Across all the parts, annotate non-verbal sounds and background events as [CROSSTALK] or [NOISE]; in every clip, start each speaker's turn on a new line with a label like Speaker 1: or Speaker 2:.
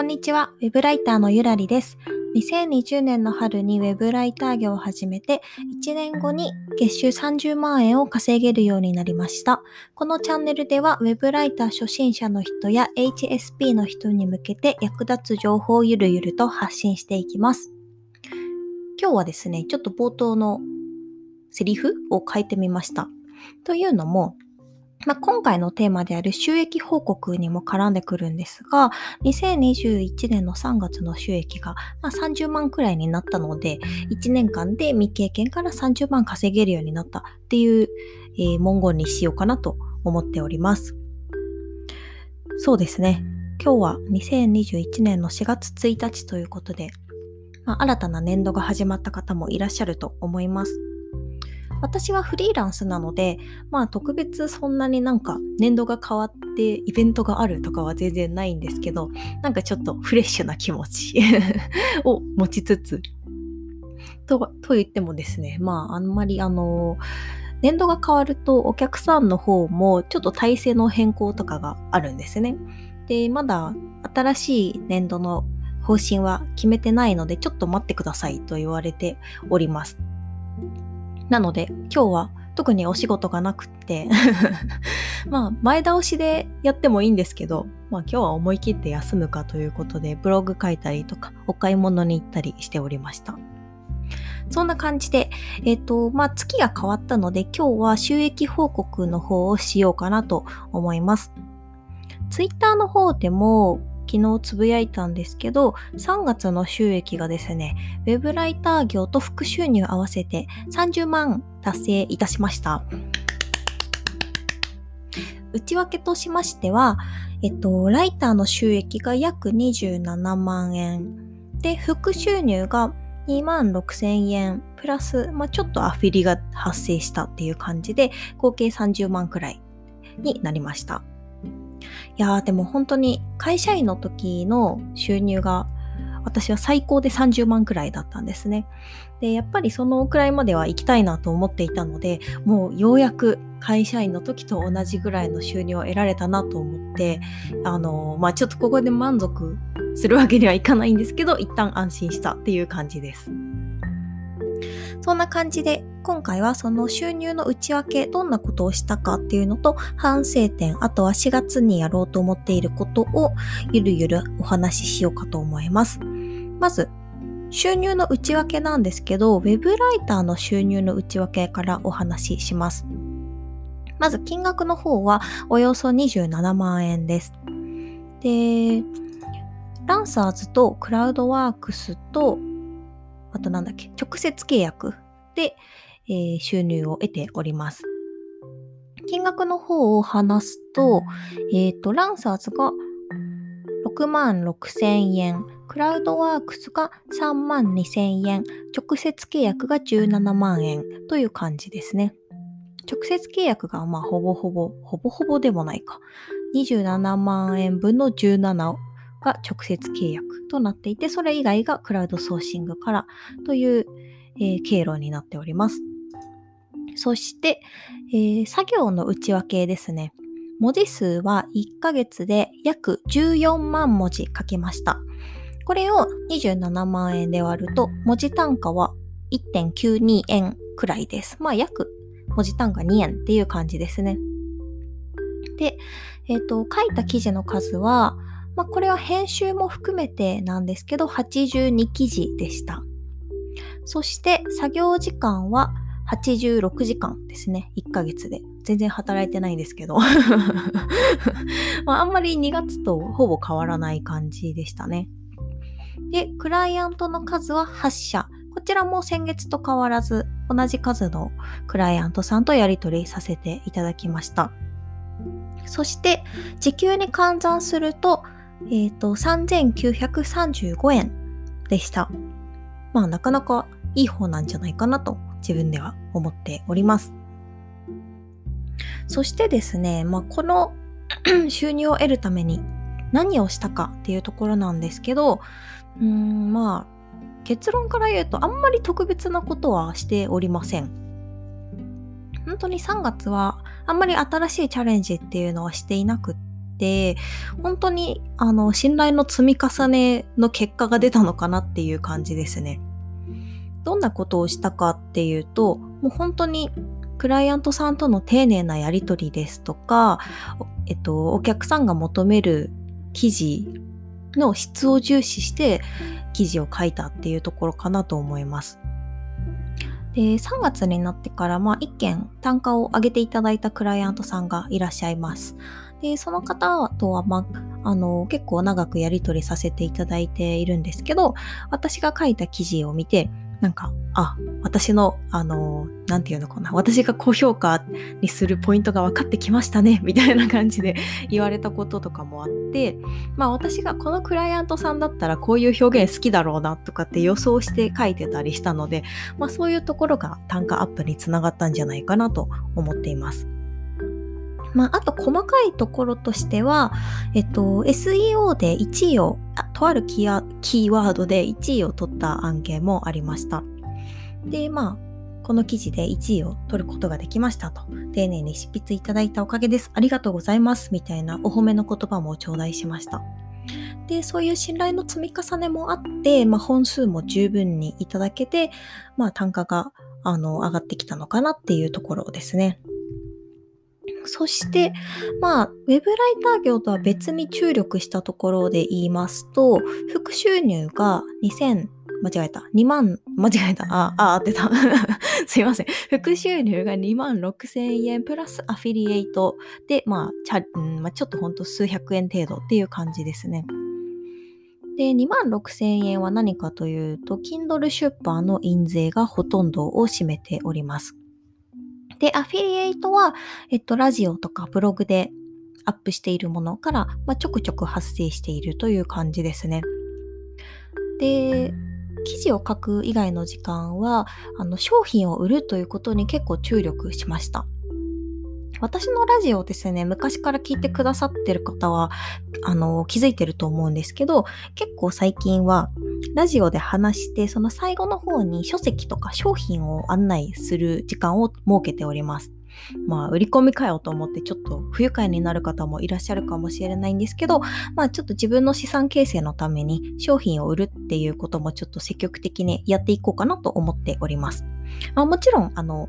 Speaker 1: こんにちは、ウェブライターのゆらりです。2020年の春にウェブライター業を始めて、1年後に月収30万円を稼げるようになりました。このチャンネルでは、ウェブライター初心者の人や HSP の人に向けて役立つ情報をゆるゆると発信していきます。今日はですね、ちょっと冒頭のセリフを変えてみました。というのも、まあ、今回のテーマである収益報告にも絡んでくるんですが、2021年の3月の収益が、ま、30万くらいになったので、1年間で未経験から30万稼げるようになったっていう、え、文言にしようかなと思っております。そうですね。今日は2021年の4月1日ということで、まあ、新たな年度が始まった方もいらっしゃると思います。私はフリーランスなので、まあ特別そんなになんか年度が変わってイベントがあるとかは全然ないんですけど、なんかちょっとフレッシュな気持ち [LAUGHS] を持ちつつ、と、と言ってもですね、まああんまりあの、年度が変わるとお客さんの方もちょっと体制の変更とかがあるんですね。で、まだ新しい年度の方針は決めてないので、ちょっと待ってくださいと言われております。なので今日は特にお仕事がなくって [LAUGHS] まあ前倒しでやってもいいんですけど、まあ今日は思い切って休むかということでブログ書いたりとかお買い物に行ったりしておりました。そんな感じで、えっ、ー、と、まあ月が変わったので今日は収益報告の方をしようかなと思います。ツイッターの方でも昨日つぶやいたんですけど、3月の収益がですね、ウェブライター業と副収入合わせて30万達成いたしました。内訳としましては、えっと、ライターの収益が約27万円。で、副収入が2万6千円。プラス、まあ、ちょっとアフィリが発生したっていう感じで、合計30万くらいになりました。いやーでも本当に会社員の時の収入が私は最高で30万くらいだったんですね。で、やっぱりそのくらいまでは行きたいなと思っていたので、もうようやく会社員の時と同じぐらいの収入を得られたなと思って、あの、まあ、ちょっとここで満足するわけにはいかないんですけど、一旦安心したっていう感じです。そんな感じで今回はその収入の内訳どんなことをしたかっていうのと反省点あとは4月にやろうと思っていることをゆるゆるお話ししようかと思います。まず収入の内訳なんですけど web ライターの収入の内訳からお話しします。まず金額の方はおよそ27万円です。で、ランサーズとクラウドワークスとあとなんだっけ、直接契約で、えー、収入を得ております。金額の方を話すと、えっ、ー、と、ランサーズが6万6千円、クラウドワークスが3万2千円、直接契約が17万円という感じですね。直接契約がまあほぼほぼ、ほぼほぼでもないか。27万円分の17が直接契約となっていて、それ以外がクラウドソーシングからという、えー、経路になっております。そして、えー、作業の内訳ですね。文字数は1ヶ月で約14万文字書きました。これを27万円で割ると、文字単価は1.92円くらいです。まあ約文字単価2円っていう感じですね。で、えっ、ー、と、書いた記事の数は、まあ、これは編集も含めてなんですけど、82記事でした。そして作業時間は86時間ですね。1ヶ月で。全然働いてないんですけど。[LAUGHS] まあ、あんまり2月とほぼ変わらない感じでしたね。で、クライアントの数は8社。こちらも先月と変わらず同じ数のクライアントさんとやり取りさせていただきました。そして時給に換算するとえっ、ー、と、3935円でした。まあ、なかなかいい方なんじゃないかなと自分では思っております。そしてですね、まあ、この [CLEARS THROAT] 収入を得るために何をしたかっていうところなんですけど、うーん、まあ、結論から言うとあんまり特別なことはしておりません。本当に3月はあんまり新しいチャレンジっていうのはしていなくて、本当にあの信頼の積み重ねの結果が出たのかなっていう感じですね。どんなことをしたかっていうと、もう本当にクライアントさんとの丁寧なやり取りですとか、えっと、お客さんが求める記事の質を重視して記事を書いたっていうところかなと思います。で、3月になってから、まあ、1件単価を上げていただいたクライアントさんがいらっしゃいます。で、その方とは、まあ、の、結構長くやり取りさせていただいているんですけど、私が書いた記事を見て、なんか、あ、私の、あの、なんていうのかな、私が高評価にするポイントが分かってきましたね、みたいな感じで [LAUGHS] 言われたこととかもあって、まあ私がこのクライアントさんだったらこういう表現好きだろうなとかって予想して書いてたりしたので、まあそういうところが単価アップにつながったんじゃないかなと思っています。まあ、あと細かいところとしては、えっと、SEO で1位を、とあるキーワードで1位を取った案件もありました。で、まあ、この記事で1位を取ることができましたと。丁寧に執筆いただいたおかげです。ありがとうございます。みたいなお褒めの言葉も頂戴しました。で、そういう信頼の積み重ねもあって、まあ、本数も十分にいただけて、まあ、単価があの上がってきたのかなっていうところですね。そして、まあ、ウェブライター業とは別に注力したところで言いますと、副収入が2000、間違えた。2万、間違えた。あ、あ、合ってた。[LAUGHS] すいません。副収入が2万6千円プラスアフィリエイトで、まあ、ちゃうんまあ、ちょっとほんと数百円程度っていう感じですね。で、2万6千円は何かというと、Kindle 出版の印税がほとんどを占めております。で、アフィリエイトは、えっと、ラジオとかブログでアップしているものから、まあ、ちょくちょく発生しているという感じですね。で、記事を書く以外の時間は、あの、商品を売るということに結構注力しました。私のラジオですね、昔から聞いてくださってる方は、あの、気づいてると思うんですけど、結構最近は、ラジオで話して、その最後の方に書籍とか商品を案内する時間を設けております。まあ、売り込みかよと思ってちょっと不愉快になる方もいらっしゃるかもしれないんですけど、まあちょっと自分の資産形成のために商品を売るっていうこともちょっと積極的にやっていこうかなと思っております。まあ、もちろん、あの、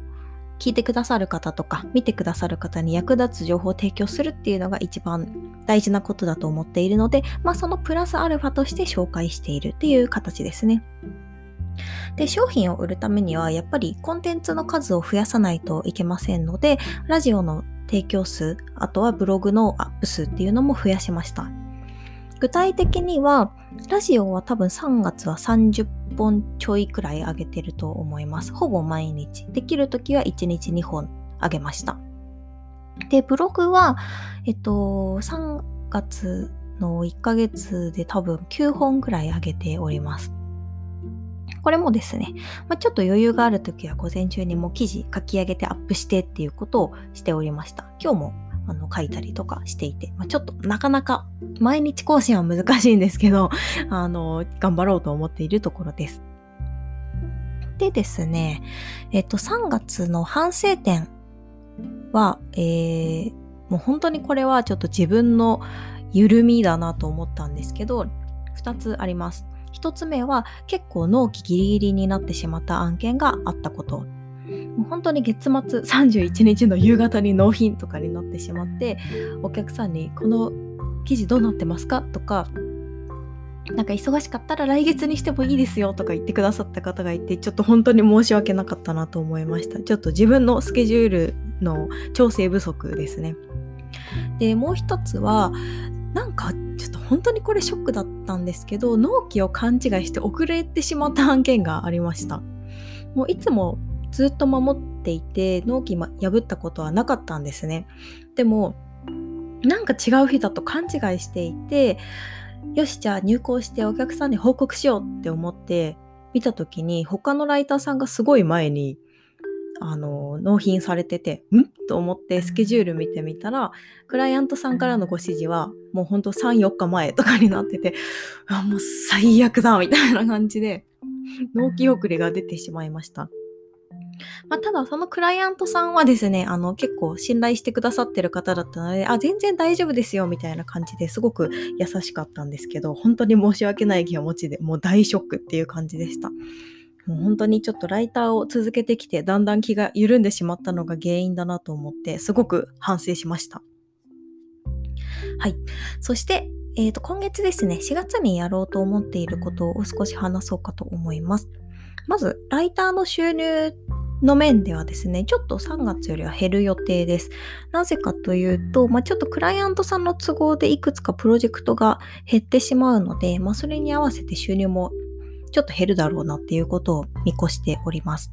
Speaker 1: 聞いてくださる方とか見てくださる方に役立つ情報を提供するっていうのが一番大事なことだと思っているので、まあそのプラスアルファとして紹介しているっていう形ですね。で、商品を売るためにはやっぱりコンテンツの数を増やさないといけませんので、ラジオの提供数、あとはブログのアップ数っていうのも増やしました。具体的には、ラジオは多分3月は30本ちょいくらい上げてると思います。ほぼ毎日。できる時は1日2本上げました。で、ブログは、えっと、3月の1ヶ月で多分9本くらい上げております。これもですね、まあ、ちょっと余裕がある時は午前中にもう記事書き上げてアップしてっていうことをしておりました。今日もあの書いたりとかしていて、まあ、ちょっとなかなか毎日更新は難しいんですけど、[LAUGHS] あの、頑張ろうと思っているところです。でですね、えっと、3月の反省点は、えー、もう本当にこれはちょっと自分の緩みだなと思ったんですけど、2つあります。1つ目は結構納期ギリギリになってしまった案件があったこと。もう本当に月末31日の夕方に納品とかになってしまってお客さんに「この記事どうなってますか?」とかなんか忙しかったら来月にしてもいいですよとか言ってくださった方がいてちょっと本当に申し訳なかったなと思いました。ちょっと自分のスケジュールの調整不足ですね。でもう一つはなんかちょっと本当にこれショックだったんですけど納期を勘違いして遅れてしまった案件がありました。もういつもずっと守っていて納期破ったことはなかったんですね。でもなんか違う日だと勘違いしていてよしじゃあ入稿してお客さんに報告しようって思って見た時に他のライターさんがすごい前にあの納品されててん？と思ってスケジュール見てみたらクライアントさんからのご指示はもうほんと34日前とかになっててあもう最悪だみたいな感じで納期遅れが出てしまいました。まあ、ただそのクライアントさんはですね、あの結構信頼してくださってる方だったので、あ、全然大丈夫ですよみたいな感じですごく優しかったんですけど、本当に申し訳ない気持ちでもう大ショックっていう感じでした。もう本当にちょっとライターを続けてきてだんだん気が緩んでしまったのが原因だなと思ってすごく反省しました。はい。そして、えー、と今月ですね、4月にやろうと思っていることを少し話そうかと思います。まず、ライターの収入の面ではですね、ちょっと3月よりは減る予定です。なぜかというと、まあ、ちょっとクライアントさんの都合でいくつかプロジェクトが減ってしまうので、まあ、それに合わせて収入もちょっと減るだろうなっていうことを見越しております。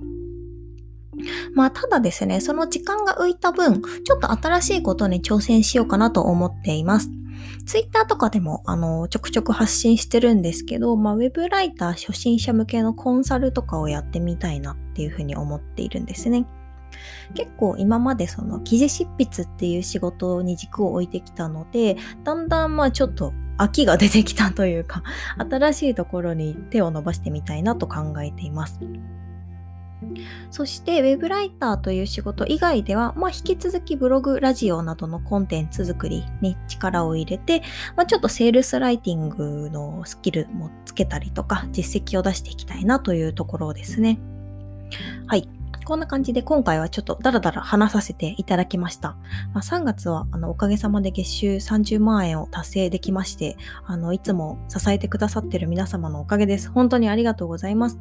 Speaker 1: まあ、ただですね、その時間が浮いた分、ちょっと新しいことに挑戦しようかなと思っています。ツイッターとかでも、あの、ちょくちょく発信してるんですけど、まあ、ウェブライター初心者向けのコンサルとかをやってみたいなっていうふうに思っているんですね。結構今までその記事執筆っていう仕事に軸を置いてきたので、だんだんまあちょっと飽きが出てきたというか、新しいところに手を伸ばしてみたいなと考えています。そして、ウェブライターという仕事以外では、まあ、引き続きブログ、ラジオなどのコンテンツ作りに力を入れて、まあ、ちょっとセールスライティングのスキルもつけたりとか、実績を出していきたいなというところですね。はい。こんな感じで今回はちょっとダラダラ話させていただきました。まあ、3月はあのおかげさまで月収30万円を達成できまして、あのいつも支えてくださっている皆様のおかげです。本当にありがとうございます。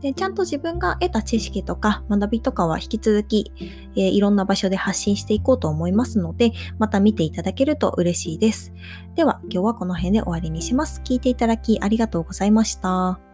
Speaker 1: でちゃんと自分が得た知識とか学びとかは引き続き、えー、いろんな場所で発信していこうと思いますので、また見ていただけると嬉しいです。では今日はこの辺で終わりにします。聞いていただきありがとうございました。